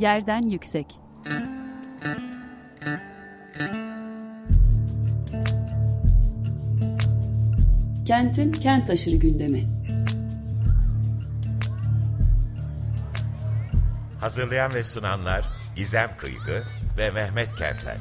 Yerden Yüksek Kentin kent aşırı gündemi. Hazırlayan ve sunanlar Gizem Kıygı ve Mehmet Kentler.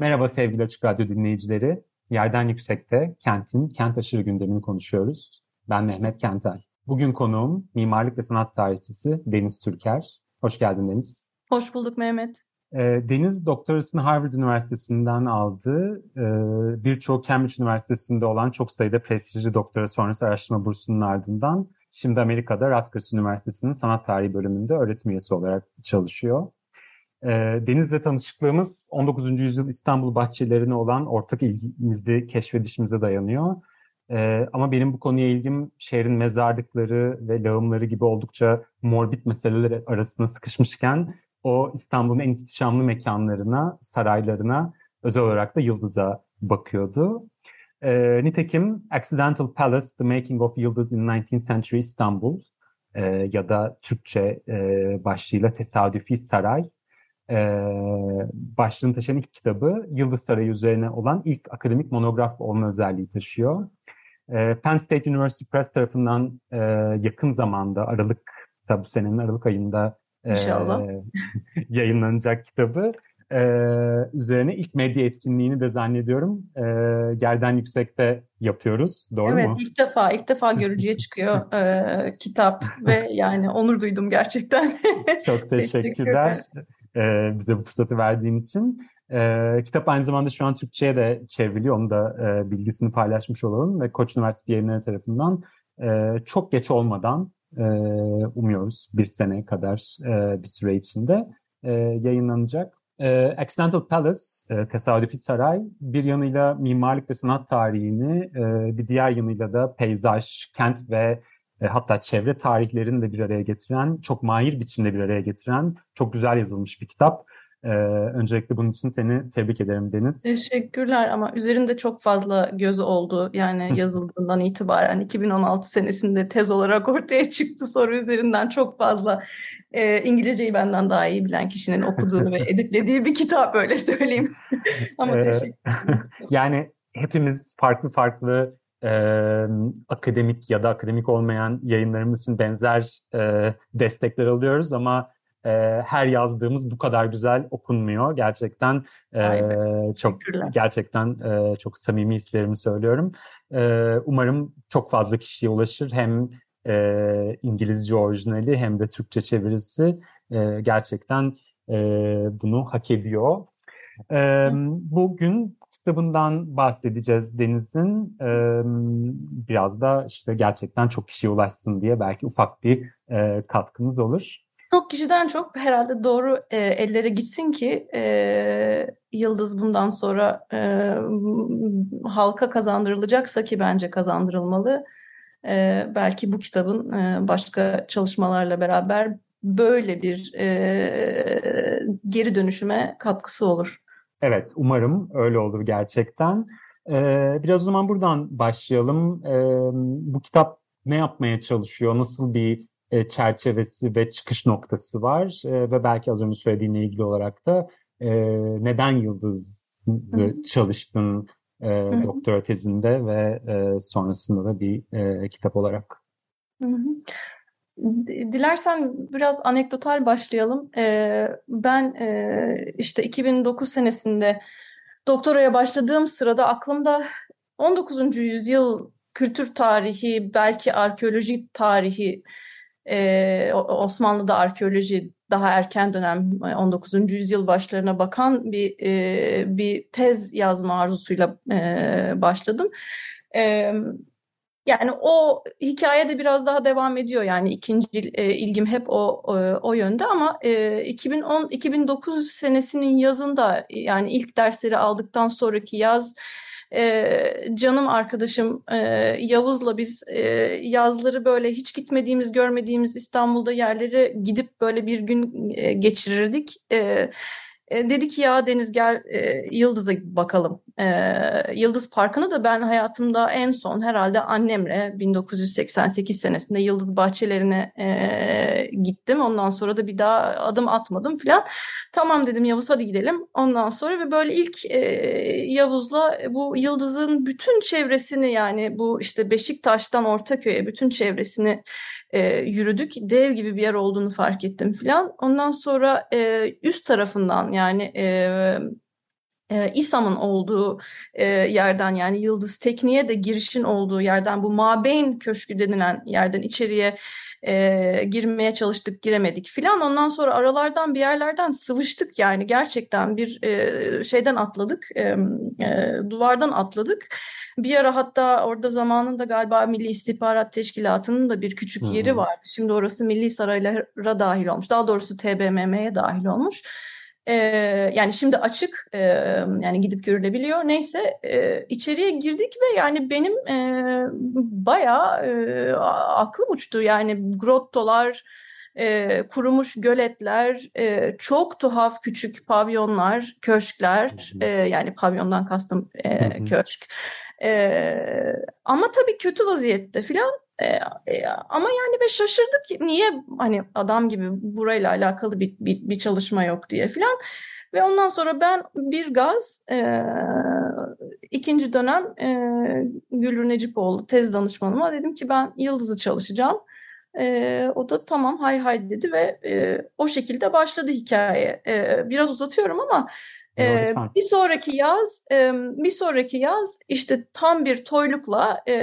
Merhaba sevgili Açık Radyo dinleyicileri. Yerden Yüksek'te kentin kent aşırı gündemini konuşuyoruz. Ben Mehmet Kentel. Bugün konuğum mimarlık ve sanat tarihçisi Deniz Türker. Hoş geldin Deniz. Hoş bulduk Mehmet. Ee, Deniz doktorasını Harvard Üniversitesi'nden aldı. Ee, birçok Cambridge Üniversitesi'nde olan çok sayıda prestijli doktora sonrası araştırma bursunun ardından şimdi Amerika'da Rutgers Üniversitesi'nin sanat tarihi bölümünde öğretim üyesi olarak çalışıyor. Ee, Deniz'le tanışıklığımız 19. yüzyıl İstanbul bahçelerine olan ortak ilgimizi keşfedişimize dayanıyor. Ee, ama benim bu konuya ilgim şehrin mezarlıkları ve lağımları gibi oldukça morbid meseleler arasında sıkışmışken o İstanbul'un en ihtişamlı mekanlarına, saraylarına, özel olarak da Yıldız'a bakıyordu. Ee, nitekim Accidental Palace, The Making of Yıldız in 19th Century Istanbul e, ya da Türkçe e, başlığıyla Tesadüfi Saray e, başlığını taşıyan ilk kitabı Yıldız Sarayı üzerine olan ilk akademik monograf olma özelliği taşıyor. E, Penn State University Press tarafından e, yakın zamanda Aralık'ta bu senenin Aralık ayında e, yayınlanacak kitabı e, üzerine ilk medya etkinliğini de zannediyorum e, Gerden Yüksek'te yapıyoruz. Doğru evet, mu? Evet ilk defa ilk defa görücüye çıkıyor e, kitap ve yani onur duydum gerçekten. Çok teşekkürler e, bize bu fırsatı verdiğin için. E, kitap aynı zamanda şu an Türkçe'ye de çevriliyor. Onu da e, bilgisini paylaşmış olalım ve Koç Üniversitesi yayınları tarafından e, çok geç olmadan e, umuyoruz bir sene kadar e, bir süre içinde e, yayınlanacak. E, Accidental Palace, e, Tesadüfi Saray, bir yanıyla mimarlık ve sanat tarihini, e, bir diğer yanıyla da peyzaj, kent ve e, hatta çevre tarihlerini de bir araya getiren, çok mahir biçimde bir araya getiren, çok güzel yazılmış bir kitap. Ee, öncelikle bunun için seni tebrik ederim Deniz. Teşekkürler ama üzerinde çok fazla gözü oldu. Yani yazıldığından itibaren 2016 senesinde tez olarak ortaya çıktı soru üzerinden çok fazla e, İngilizceyi benden daha iyi bilen kişinin okuduğunu ve editlediği bir kitap öyle söyleyeyim. ama ee, teşekkür Yani hepimiz farklı farklı e, akademik ya da akademik olmayan yayınlarımız için benzer e, destekler alıyoruz ama e, her yazdığımız bu kadar güzel okunmuyor. Gerçekten e, çok gerçekten e, çok samimi hislerimi söylüyorum. E, umarım çok fazla kişiye ulaşır. Hem e, İngilizce orijinali hem de Türkçe çevirisi e, gerçekten e, bunu hak ediyor. E, bugün kitabından bahsedeceğiz Deniz'in. E, biraz da işte gerçekten çok kişiye ulaşsın diye belki ufak bir e, katkımız olur. Çok kişiden çok herhalde doğru e, ellere gitsin ki e, Yıldız bundan sonra e, halka kazandırılacaksa ki bence kazandırılmalı. E, belki bu kitabın e, başka çalışmalarla beraber böyle bir e, geri dönüşüme katkısı olur. Evet, umarım öyle olur gerçekten. Ee, biraz o zaman buradan başlayalım. Ee, bu kitap ne yapmaya çalışıyor? Nasıl bir e, çerçevesi ve çıkış noktası var? E, ve belki az önce söylediğinle ilgili olarak da e, neden Yıldız'ı çalıştın e, doktora tezinde ve e, sonrasında da bir e, kitap olarak? Hı hı. Dilersen biraz anekdotal başlayalım. Ee, ben e, işte 2009 senesinde doktoraya başladığım sırada aklımda 19. yüzyıl kültür tarihi, belki arkeoloji tarihi, e, Osmanlı'da arkeoloji daha erken dönem 19. yüzyıl başlarına bakan bir e, bir tez yazma arzusuyla başladım. Yani o hikaye de biraz daha devam ediyor. Yani ikinci e, ilgim hep o o, o yönde ama e, 2010 2009 senesinin yazında yani ilk dersleri aldıktan sonraki yaz e, canım arkadaşım e, Yavuz'la biz e, yazları böyle hiç gitmediğimiz, görmediğimiz İstanbul'da yerlere gidip böyle bir gün e, geçirirdik. E, E, dedi ki ya Deniz gel e, Yıldız'a bakalım. E, Yıldız Parkı'nı da ben hayatımda en son herhalde annemle 1988 senesinde Yıldız bahçelerine e, gittim. Ondan sonra da bir daha adım atmadım falan. Tamam dedim Yavuz hadi gidelim. Ondan sonra ve böyle ilk e, Yavuz'la bu Yıldız'ın bütün çevresini yani bu işte Beşiktaş'tan Ortaköy'e bütün çevresini e, yürüdük. Dev gibi bir yer olduğunu fark ettim filan. Ondan sonra e, üst tarafından yani e, e, İSAM'ın olduğu e, yerden yani Yıldız Tekniğe de girişin olduğu yerden bu Mabeyn Köşkü denilen yerden içeriye e, girmeye çalıştık giremedik filan. Ondan sonra aralardan bir yerlerden sıvıştık yani gerçekten bir e, şeyden atladık e, e, duvardan atladık. Bir ara hatta orada zamanında galiba Milli İstihbarat Teşkilatı'nın da bir küçük yeri vardı. Şimdi orası Milli Saraylara dahil olmuş. Daha doğrusu TBMM'ye dahil olmuş. Ee, yani şimdi açık e, yani gidip görülebiliyor. Neyse e, içeriye girdik ve yani benim e, bayağı e, aklım uçtu. Yani grottolar, e, kurumuş göletler, e, çok tuhaf küçük pavyonlar, köşkler. E, yani pavyondan kastım e, köşk. E, ama tabii kötü vaziyette filan. E, e, ama yani ve şaşırdık ki niye hani adam gibi burayla alakalı bir, bir, bir çalışma yok diye filan. Ve ondan sonra ben bir gaz e, ikinci dönem e, Gülür Necipoğlu tez danışmanıma dedim ki ben Yıldız'ı çalışacağım. E, o da tamam hay hay dedi ve e, o şekilde başladı hikaye. E, biraz uzatıyorum ama ee, bir sonraki yaz, bir sonraki yaz işte tam bir toylukla e,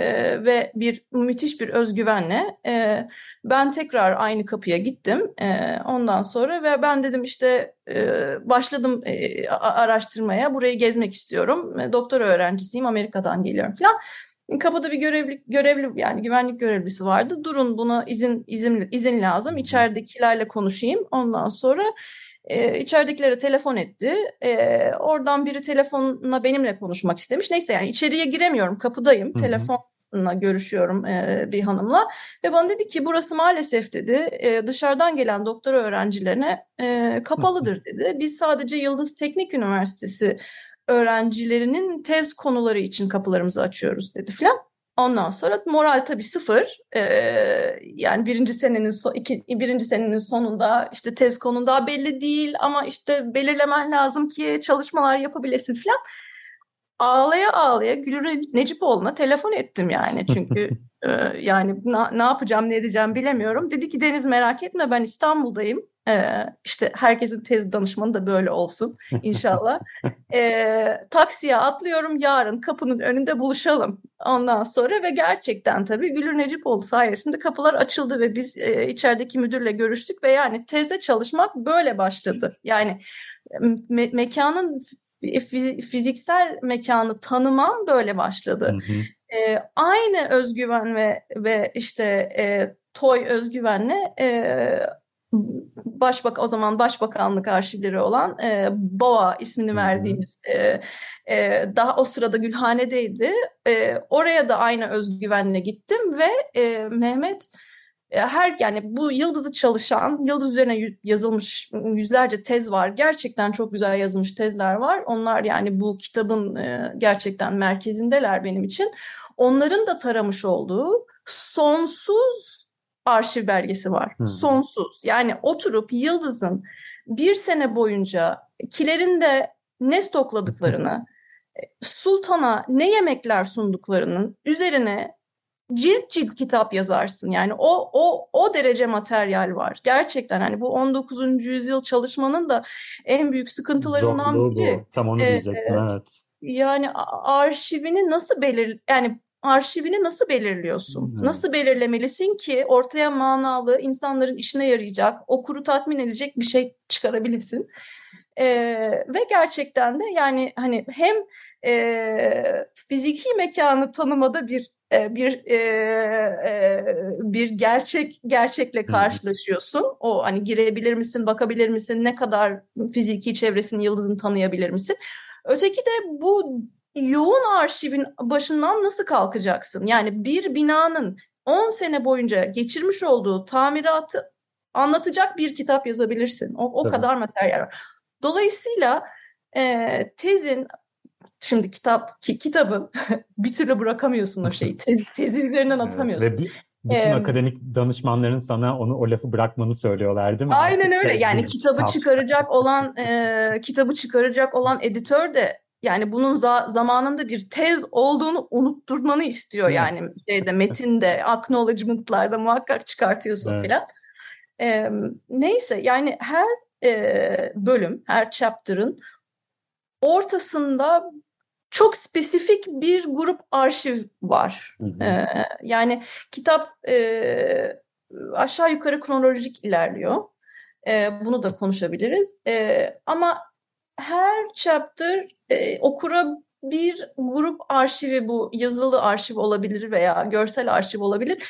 ve bir müthiş bir özgüvenle e, ben tekrar aynı kapıya gittim. E, ondan sonra ve ben dedim işte başladım araştırmaya. Burayı gezmek istiyorum. E, doktora öğrencisiyim, Amerika'dan geliyorum falan. Kapıda bir görevli görevli yani güvenlik görevlisi vardı. Durun buna izin izin izin lazım. İçeridekilerle konuşayım. Ondan sonra e, içeridekilere telefon etti. E, oradan biri telefonla benimle konuşmak istemiş. Neyse yani içeriye giremiyorum. Kapıdayım. Hı-hı. Telefonla görüşüyorum e, bir hanımla. Ve bana dedi ki burası maalesef dedi e, dışarıdan gelen doktora öğrencilerine e, kapalıdır dedi. Biz sadece Yıldız Teknik Üniversitesi öğrencilerinin tez konuları için kapılarımızı açıyoruz dedi filan. Ondan sonra moral tabii sıfır. Ee, yani birinci senenin so iki, birinci senenin sonunda işte tez konun daha belli değil ama işte belirlemen lazım ki çalışmalar yapabilesin falan. Ağlaya ağlaya Gülür Necipoğlu'na telefon ettim yani çünkü e, yani na, ne yapacağım ne edeceğim bilemiyorum. Dedi ki Deniz merak etme ben İstanbul'dayım. Ee, işte herkesin tez danışmanı da böyle olsun inşallah. ee, taksiye atlıyorum yarın kapının önünde buluşalım ondan sonra ve gerçekten tabii Gülür Necipoğlu sayesinde kapılar açıldı ve biz e, içerideki müdürle görüştük ve yani tezde çalışmak böyle başladı. Yani me- mekanın fiziksel mekanı tanımam böyle başladı. Hı hı. E, aynı özgüven ve ve işte e, toy özgüvenle e, başbak o zaman başbakanlık arşivleri olan e, BOA ismini verdiğimiz e, e, daha o sırada Gülhane'deydi. E, oraya da aynı özgüvenle gittim ve e, Mehmet e, her yani bu yıldızı çalışan, yıldız üzerine yazılmış yüzlerce tez var. Gerçekten çok güzel yazılmış tezler var. Onlar yani bu kitabın e, gerçekten merkezindeler benim için. Onların da taramış olduğu sonsuz arşiv belgesi var. Hmm. Sonsuz. Yani oturup Yıldız'ın bir sene boyunca kilerinde ne stokladıklarını, sultana ne yemekler sunduklarının üzerine cilt cilt kitap yazarsın. Yani o o o derece materyal var. Gerçekten hani bu 19. yüzyıl çalışmanın da en büyük sıkıntılarından Zorluğu biri. Bu. Tam onu ee, diyecektim evet. Yani arşivini nasıl belir yani arşivini nasıl belirliyorsun? Hmm. Nasıl belirlemelisin ki ortaya manalı, insanların işine yarayacak, okuru tatmin edecek bir şey çıkarabilirsin? Ee, ve gerçekten de yani hani hem e, fiziki mekanı tanımada bir bir e, e, bir gerçek gerçekle karşılaşıyorsun. O hani girebilir misin, bakabilir misin, ne kadar fiziki çevresini, yıldızını tanıyabilir misin? Öteki de bu yoğun arşivin başından nasıl kalkacaksın? Yani bir binanın 10 sene boyunca geçirmiş olduğu tamiratı anlatacak bir kitap yazabilirsin. O, o kadar materyal var. Dolayısıyla e, tezin Şimdi kitap ki, kitabın bir türlü bırakamıyorsun o şeyi. Tez, tezi üzerinden atamıyorsun. Evet, ve bütün ee, akademik danışmanların sana onu o lafı bırakmanı söylüyorlar değil mi? Aynen öyle. Yani kitabı kitap. çıkaracak olan e, kitabı çıkaracak olan editör de yani bunun za- zamanında bir tez olduğunu unutturmanı istiyor yani şeyde metinde, acknowledgement'larda muhakkak çıkartıyorsun evet. filan. E, neyse yani her e, bölüm, her chapter'ın ortasında çok spesifik bir grup arşiv var. Hı hı. Ee, yani kitap e, aşağı yukarı kronolojik ilerliyor. E, bunu da konuşabiliriz. E, ama her chapter e, okura bir grup arşivi bu yazılı arşiv olabilir veya görsel arşiv olabilir.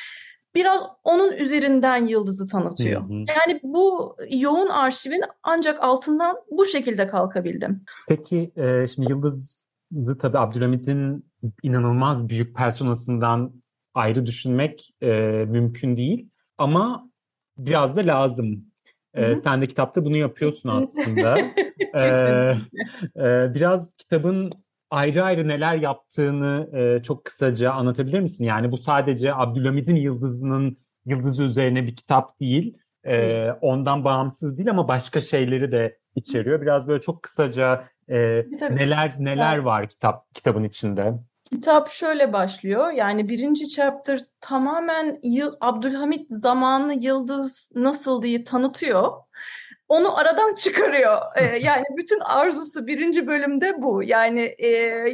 Biraz onun üzerinden yıldızı tanıtıyor. Hı hı. Yani bu yoğun arşivin ancak altından bu şekilde kalkabildim. Peki e, şimdi Yıldız'ı tabii Abdülhamid'in inanılmaz büyük personasından ayrı düşünmek e, mümkün değil. Ama biraz da lazım. Ee, sen de kitapta bunu yapıyorsun aslında. ee, e, biraz kitabın ayrı ayrı neler yaptığını e, çok kısaca anlatabilir misin? Yani bu sadece Abdülhamid'in Yıldızı'nın Yıldızı üzerine bir kitap değil. E, ondan bağımsız değil ama başka şeyleri de içeriyor. Biraz böyle çok kısaca e, neler neler var kitap kitabın içinde? Kitap şöyle başlıyor. Yani birinci chapter tamamen Yıl, Abdülhamit zamanlı yıldız nasıl diye tanıtıyor. Onu aradan çıkarıyor. Ee, yani bütün arzusu birinci bölümde bu. Yani e,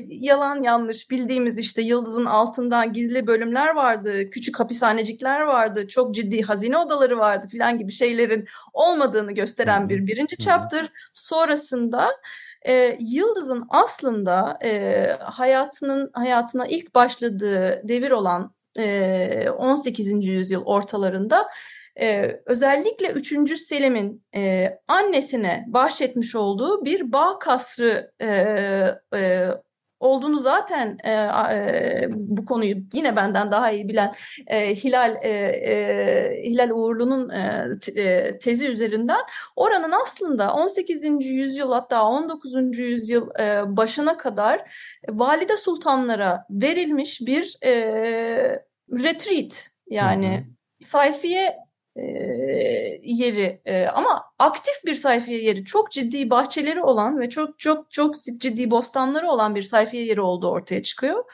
yalan yanlış bildiğimiz işte yıldızın altından gizli bölümler vardı, küçük hapishanecikler vardı, çok ciddi hazine odaları vardı filan gibi şeylerin olmadığını gösteren bir birinci chapter. Sonrasında e, Yıldız'ın aslında e, hayatının hayatına ilk başladığı devir olan e, 18. yüzyıl ortalarında e, özellikle 3. Selim'in e, annesine bahşetmiş olduğu bir bağ kasrı e, e, olduğunu zaten e, e, bu konuyu yine benden daha iyi bilen e, Hilal e, e, Hilal Uğurlu'nun e, e tezi üzerinden oranın aslında 18. yüzyıl hatta 19. yüzyıl e, başına kadar valide sultanlara verilmiş bir e, retreat yani hı sayfiye yeri ama aktif bir sayfiye yeri çok ciddi bahçeleri olan ve çok çok çok ciddi bostanları olan bir sayfiye yeri olduğu ortaya çıkıyor.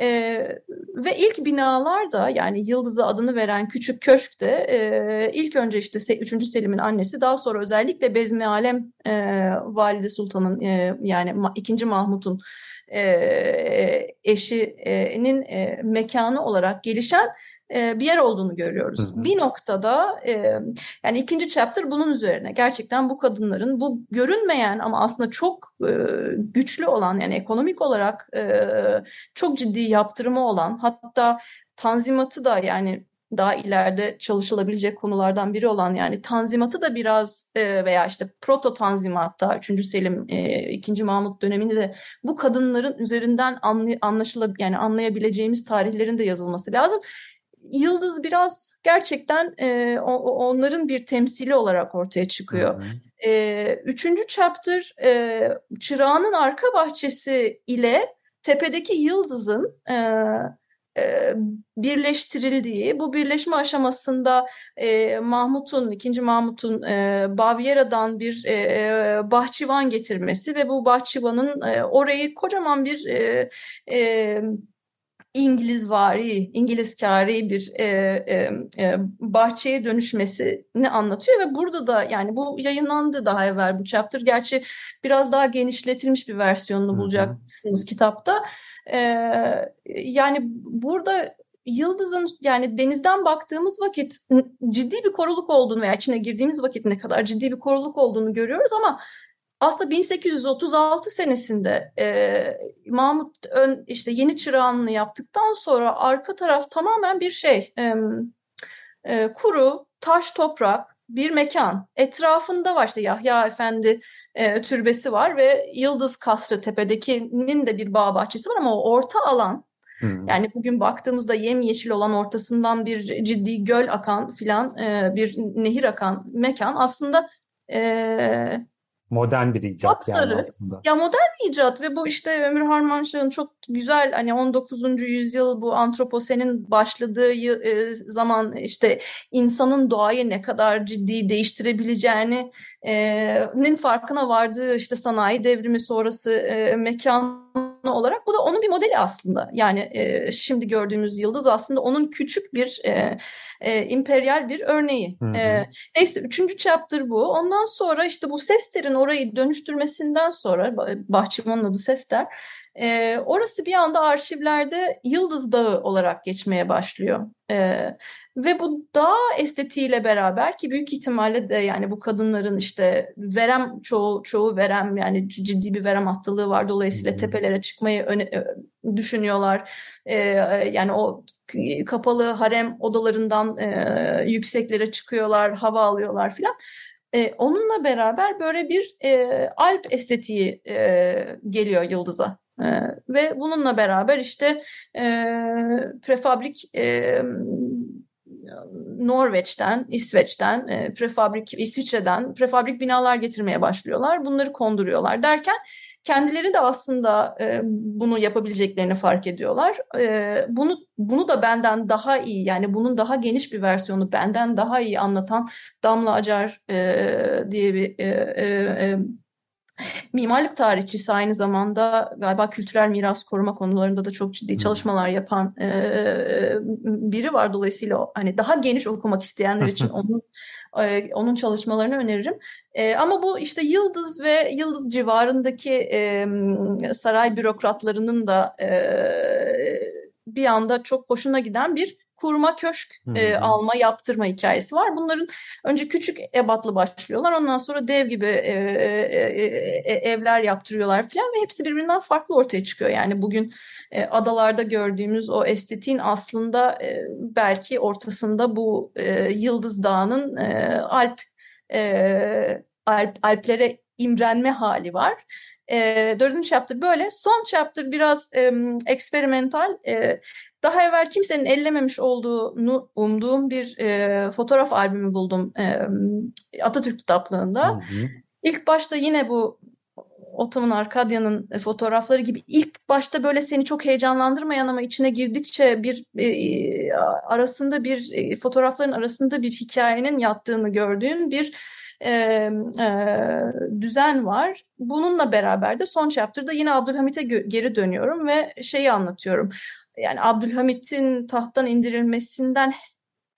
Ee, ve ilk binalar da yani Yıldız'a adını veren küçük köşk de e, ilk önce işte 3. Selim'in annesi daha sonra özellikle Bezmi Alem e, Valide Sultan'ın e, yani 2. Mahmut'un e, eşinin e, mekanı olarak gelişen bir yer olduğunu görüyoruz. Hı hı. Bir noktada yani ikinci chapter bunun üzerine gerçekten bu kadınların bu görünmeyen ama aslında çok güçlü olan yani ekonomik olarak çok ciddi yaptırımı olan hatta tanzimatı da yani daha ileride çalışılabilecek konulardan biri olan yani tanzimatı da biraz veya işte proto tanzimatta 3. Selim 2. Mahmut döneminde de bu kadınların üzerinden anlaşılab yani anlayabileceğimiz tarihlerin de yazılması lazım. Yıldız biraz gerçekten e, onların bir temsili olarak ortaya çıkıyor. E, üçüncü chapter e, çırağının arka bahçesi ile tepedeki yıldızın e, e, birleştirildiği, bu birleşme aşamasında e, Mahmut'un, ikinci Mahmut'un e, Baviera'dan bir e, e, bahçıvan getirmesi ve bu bahçıvanın e, orayı kocaman bir e, e, İngilizvari, İngilizkari bir e, e, e, bahçeye dönüşmesini anlatıyor ve burada da yani bu yayınlandı daha evvel bu chapter. Gerçi biraz daha genişletilmiş bir versiyonunu bulacaksınız kitapta. E, yani burada Yıldız'ın yani denizden baktığımız vakit ciddi bir koruluk olduğunu veya içine girdiğimiz vakit ne kadar ciddi bir koruluk olduğunu görüyoruz ama aslında 1836 senesinde e, Mahmut ön, işte yeni çırağanını yaptıktan sonra arka taraf tamamen bir şey e, e, kuru taş toprak bir mekan etrafında var işte Yahya Efendi e, türbesi var ve Yıldız Kasrı tepedekinin de bir bağ bahçesi var ama o orta alan hmm. yani bugün baktığımızda yemyeşil olan ortasından bir ciddi göl akan filan e, bir nehir akan mekan aslında e, Modern bir icat yani Sapsarı. aslında. Ya modern bir icat ve bu işte Ömür Harmanşah'ın çok güzel hani 19. yüzyıl bu antroposenin başladığı e, zaman işte insanın doğayı ne kadar ciddi değiştirebileceğini e, farkına vardığı işte sanayi devrimi sonrası e, mekanı olarak bu da onun bir modeli aslında. Yani e, şimdi gördüğümüz yıldız aslında onun küçük bir e, e, emperyal bir örneği. Hı hı. E, Neyse üçüncü chapter bu. Ondan sonra işte bu Sester'in orayı dönüştürmesinden sonra Bah- bahçıvanın adı Sester. e, orası bir anda arşivlerde Yıldız Dağı olarak geçmeye başlıyor. E, ve bu dağ estetiğiyle beraber ki büyük ihtimalle de yani bu kadınların işte verem çoğu çoğu verem yani ciddi bir verem hastalığı var dolayısıyla tepelere çıkmayı öne- e, düşünüyorlar. E, yani o kapalı harem odalarından e, yükseklere çıkıyorlar, hava alıyorlar filan. E, onunla beraber böyle bir e, Alp estetiği e, geliyor Yıldız'a. E, ve bununla beraber işte e, prefabrik e, Norveç'ten, İsveç'ten, e, prefabrik İsviçre'den prefabrik binalar getirmeye başlıyorlar. Bunları konduruyorlar derken kendileri de aslında e, bunu yapabileceklerini fark ediyorlar. E, bunu bunu da benden daha iyi yani bunun daha geniş bir versiyonu benden daha iyi anlatan Damla Acar e, diye bir e, e, e, mimarlık tarihçisi aynı zamanda galiba kültürel miras koruma konularında da çok ciddi çalışmalar yapan e, biri var. Dolayısıyla hani daha geniş okumak isteyenler için onun e, onun çalışmalarını öneririm. E, ama bu işte Yıldız ve Yıldız civarındaki e, saray bürokratlarının da e, bir anda çok hoşuna giden bir kurma köşk e, alma yaptırma hikayesi var. Bunların önce küçük ebatlı başlıyorlar. Ondan sonra dev gibi e, e, e, evler yaptırıyorlar falan ve hepsi birbirinden farklı ortaya çıkıyor. Yani bugün e, adalarda gördüğümüz o estetiğin aslında e, belki ortasında bu e, Yıldız Dağı'nın e, Alp, e, Alp Alplere imrenme hali var. E, dördüncü chapter böyle. Son chapter biraz e, eksperimental. E, daha evvel kimsenin ellememiş olduğunu umduğum bir e, fotoğraf albümü buldum e, Atatürk kitaplığında. Hı hı. İlk başta yine bu Ottoman Arkadya'nın e, fotoğrafları gibi ilk başta böyle seni çok heyecanlandırmayan ama içine girdikçe bir e, arasında bir e, fotoğrafların arasında bir hikayenin yattığını gördüğün bir e, e, düzen var. Bununla beraber de son chapter'da yine Abdülhamit'e geri dönüyorum ve şeyi anlatıyorum. Yani Abdülhamit'in tahttan indirilmesinden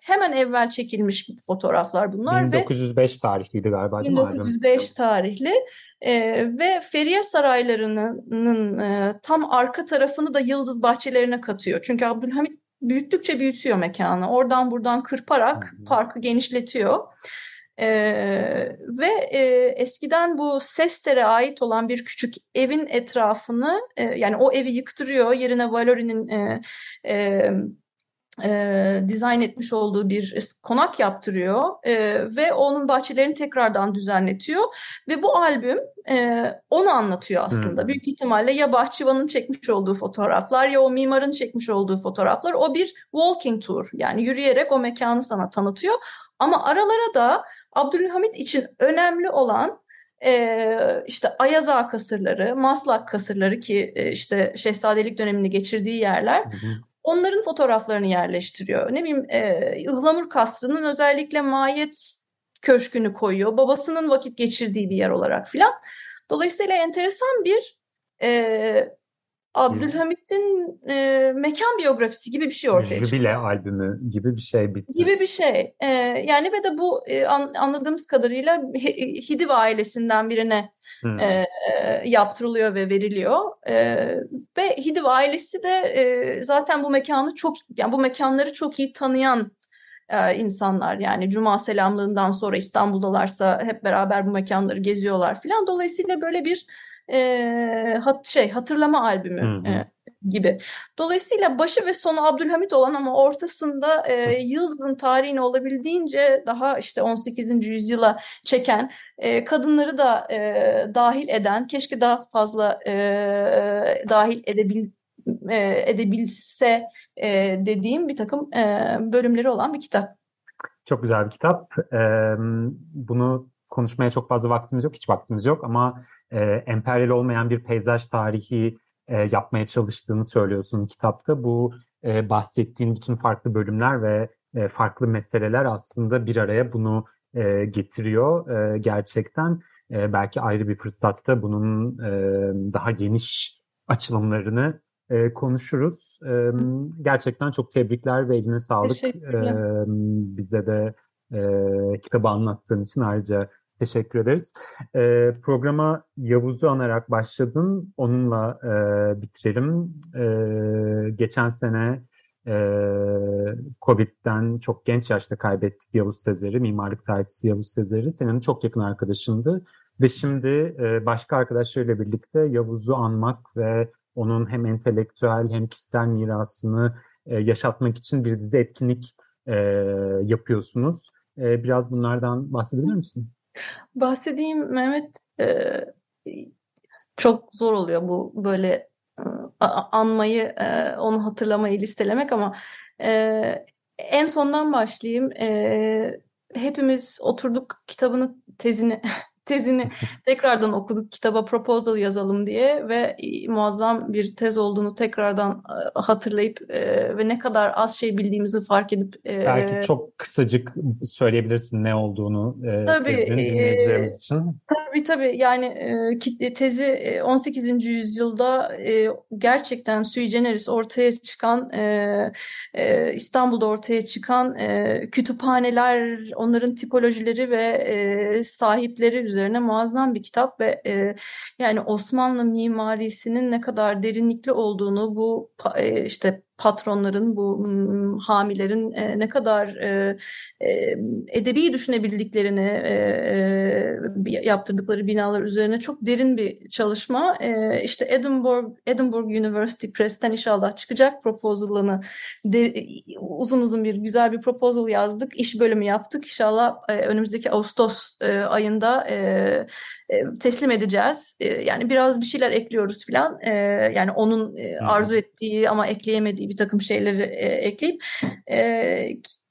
hemen evvel çekilmiş fotoğraflar bunlar ve 1905 tarihliydi galiba değil mi albüm? 1905 tarihli e, ve Feriye Sarayları'nın e, tam arka tarafını da Yıldız Bahçelerine katıyor. Çünkü Abdülhamit büyüttükçe büyütüyor mekanı. Oradan buradan kırparak parkı genişletiyor. E, ve e, eskiden bu Sester'e ait olan bir küçük evin etrafını e, yani o evi yıktırıyor. Yerine Valori'nin e, e, e, dizayn etmiş olduğu bir konak yaptırıyor e, ve onun bahçelerini tekrardan düzenletiyor ve bu albüm e, onu anlatıyor aslında. Hmm. Büyük ihtimalle ya bahçıvanın çekmiş olduğu fotoğraflar ya o mimarın çekmiş olduğu fotoğraflar o bir walking tour yani yürüyerek o mekanı sana tanıtıyor ama aralara da Abdülhamit için önemli olan e, işte Ayaz Ağa kasırları, Maslak kasırları ki e, işte Şehzadelik dönemini geçirdiği yerler Hı hı. onların fotoğraflarını yerleştiriyor. Ne bileyim e, Ihlamur Kasrı'nın özellikle Mahiyet Köşkü'nü koyuyor. Babasının vakit geçirdiği bir yer olarak filan. Dolayısıyla enteresan bir e, Abdülhamit'in e, mekan biyografisi gibi bir şey ortaya çıkıyor. Jübile albümü gibi bir şey bitti. Gibi bir şey. E, yani ve de bu e, an- anladığımız kadarıyla H- Hidiv ailesinden birine e, yaptırılıyor ve veriliyor. E, ve Hidiv ailesi de e, zaten bu mekanı çok yani bu mekanları çok iyi tanıyan e, insanlar. Yani Cuma selamlığından sonra İstanbul'dalarsa hep beraber bu mekanları geziyorlar filan. Dolayısıyla böyle bir e, hat, şey hatırlama albümü Hı hı. e, gibi. Dolayısıyla başı ve sonu Abdülhamit olan ama ortasında e, Yıldız'ın tarihini olabildiğince daha işte 18. yüzyıla çeken e, kadınları da e, dahil eden, keşke daha fazla e, dahil edebil, e, edebilse e, dediğim bir takım e, bölümleri olan bir kitap. Çok güzel bir kitap. Ee, bunu konuşmaya çok fazla vaktimiz yok, hiç vaktimiz yok ama e, emperyal olmayan bir peyzaj tarihi e, yapmaya çalıştığını söylüyorsun kitapta. Bu e, bahsettiğin bütün farklı bölümler ve e, farklı meseleler aslında bir araya bunu e, getiriyor e, gerçekten. E, belki ayrı bir fırsatta bunun e, daha geniş açılımlarını e, konuşuruz. E, gerçekten çok tebrikler ve eline sağlık. E, bize de e, kitabı anlattığın için ayrıca teşekkür ederiz. E, programa Yavuz'u anarak başladın. Onunla e, bitirelim. E, geçen sene e, Covid'den çok genç yaşta kaybettik Yavuz Sezer'i, mimarlık tarihçisi Yavuz Sezer'i. Senin çok yakın arkadaşındı. Ve şimdi e, başka arkadaşlarıyla birlikte Yavuz'u anmak ve onun hem entelektüel hem kişisel mirasını e, yaşatmak için bir dizi etkinlik e, yapıyorsunuz. E, biraz bunlardan bahsedebilir misin? Bahsedeyim Mehmet. E, çok zor oluyor bu böyle e, anmayı, e, onu hatırlamayı listelemek ama e, en sondan başlayayım. E, hepimiz oturduk kitabını, tezini tezini tekrardan okuduk kitaba proposal yazalım diye ve muazzam bir tez olduğunu tekrardan e, hatırlayıp e, ve ne kadar az şey bildiğimizi fark edip e, belki çok kısacık söyleyebilirsin ne olduğunu tabii, tezin dinleyicilerimiz için. Tabii tabii yani tezi 18. yüzyılda gerçekten sui generis ortaya çıkan İstanbul'da ortaya çıkan kütüphaneler, onların tipolojileri ve sahipleri üzerine muazzam bir kitap ve yani Osmanlı mimarisinin ne kadar derinlikli olduğunu bu işte patronların, bu hamilerin e, ne kadar e, e, edebi düşünebildiklerini yaptırdıkları binalar üzerine çok derin bir çalışma. İşte Edinburgh, Edinburgh University Press'ten inşallah çıkacak proposalını uzun uzun bir güzel bir proposal yazdık. iş bölümü yaptık. İnşallah önümüzdeki Ağustos ayında teslim edeceğiz. E, yani biraz bir şeyler ekliyoruz filan. E, yani onun arzu ettiği ama ekleyemediği bir takım şeyleri ekleyip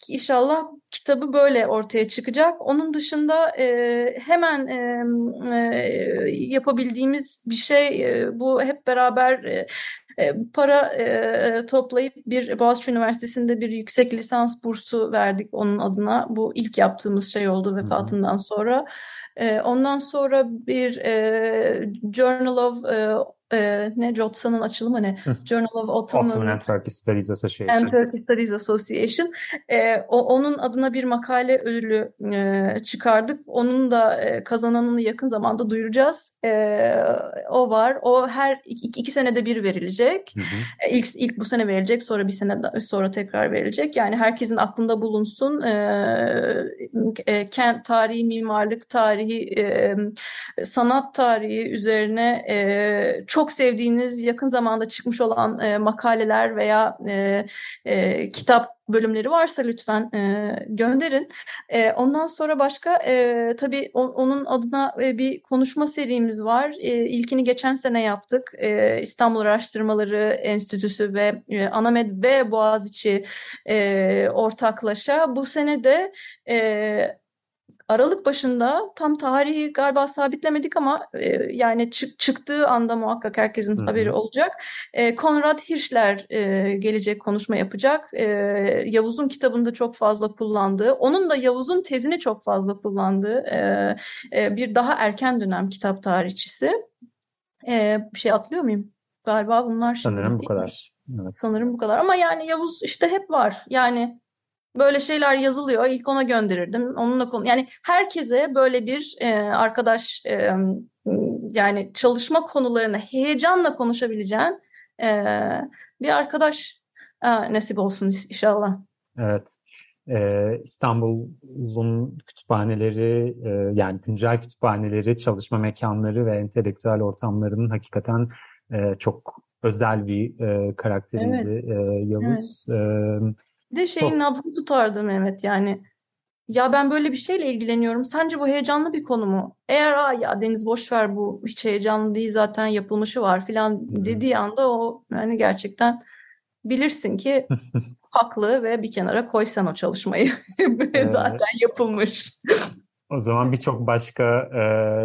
inşallah kitabı böyle ortaya çıkacak. Onun dışında hemen yapabildiğimiz bir şey bu hep beraber para toplayıp bir Boğaziçi Üniversitesi'nde bir yüksek lisans bursu verdik onun adına. Bu ilk yaptığımız şey oldu vefatından sonra. E, ondan sonra bir Journal of e, ne Jotsa'nın açılımı ne? Journal of Ottoman, Ottoman and Turkish Studies Association. And Turkish Studies Association. E, o, onun adına bir makale ödülü e, çıkardık. Onun da e, kazananını yakın zamanda duyuracağız. E, o var. O her iki, iki senede bir verilecek. Hı hı. E, ilk, ilk bu sene verilecek. Sonra bir sene sonra tekrar verilecek. Yani herkesin aklında bulunsun. E, e, kent tarihi, mimarlık tarihi, e, sanat tarihi üzerine e, çok çok sevdiğiniz, yakın zamanda çıkmış olan e, makaleler veya e, e, kitap bölümleri varsa lütfen e, gönderin. E, ondan sonra başka e, tabii on, onun adına e, bir konuşma serimiz var. E, ilkini geçen sene yaptık. E, İstanbul Araştırmaları Enstitüsü ve e, Anamed ve Boğaziçi e, ortaklaşa. Bu sene de e, Aralık başında tam tarihi galiba sabitlemedik ama e, yani çık, çıktığı anda muhakkak herkesin Hı-hı. haberi olacak. E, Konrad Hirschler e, gelecek konuşma yapacak. E, Yavuz'un kitabında çok fazla kullandığı, onun da Yavuz'un tezini çok fazla kullandığı e, e, bir daha erken dönem kitap tarihçisi. E, bir şey atlıyor muyum? Galiba bunlar. Sanırım bu kadar. Evet. Sanırım bu kadar ama yani Yavuz işte hep var. Yani böyle şeyler yazılıyor. İlk ona gönderirdim. Onunla konu yani herkese böyle bir e, arkadaş e, yani çalışma konularını heyecanla konuşabileceğin e, bir arkadaş e, nasip olsun inşallah. Evet. Ee, İstanbul'un kütüphaneleri e, yani güncel kütüphaneleri, çalışma mekanları ve entelektüel ortamlarının hakikaten e, çok özel bir e, karakteriydi evet. e, Yavuz. Evet. Bir de şeyin Çok. nabzını tutardı Mehmet yani. Ya ben böyle bir şeyle ilgileniyorum. Sence bu heyecanlı bir konu mu? Eğer Aa, ya Deniz boş ver bu hiç heyecanlı değil zaten yapılmışı var filan dediği anda o yani gerçekten bilirsin ki haklı ve bir kenara koysan o çalışmayı zaten yapılmış. O zaman birçok başka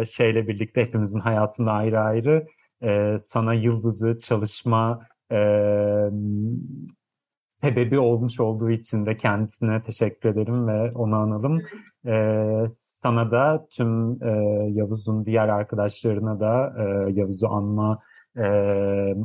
e, şeyle birlikte hepimizin hayatında ayrı ayrı e, sana yıldızı çalışma e, sebebi olmuş olduğu için de kendisine teşekkür ederim ve onu analım. E, sana da tüm e, Yavuz'un diğer arkadaşlarına da e, Yavuz'u anma e,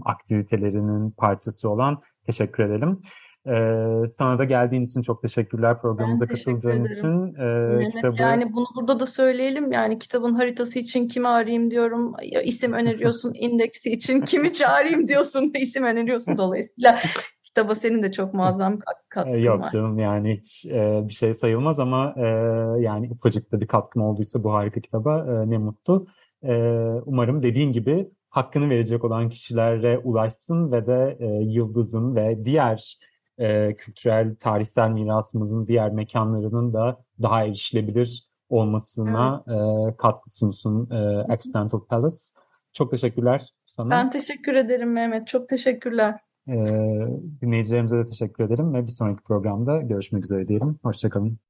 aktivitelerinin parçası olan teşekkür edelim. Ee, sana da geldiğin için çok teşekkürler programımıza Ben teşekkür katıldığın ederim. için. Ee, Mehmet, kitabı yani bunu burada da söyleyelim. Yani kitabın haritası için kimi arayayım diyorum. İsim öneriyorsun. indeksi için kimi çağırayım diyorsun. isim öneriyorsun dolayısıyla. Kitaba senin de çok muazzam Ee, katkın Yok var. canım yani hiç e, bir şey sayılmaz ama e, yani ufacık da bir katkım olduysa bu harika kitaba e, ne mutlu. E, umarım dediğin gibi hakkını verecek olan kişilere ulaşsın ve de e, Yıldız'ın ve diğer e, kültürel, tarihsel mirasımızın diğer mekanlarının da daha erişilebilir olmasına e, katkı sunsun e, Accidental Palace. Çok teşekkürler sana. Ben teşekkür ederim Mehmet. Çok teşekkürler. E, dinleyicilerimize de teşekkür ederim ve bir sonraki programda görüşmek üzere diyelim. Hoşçakalın.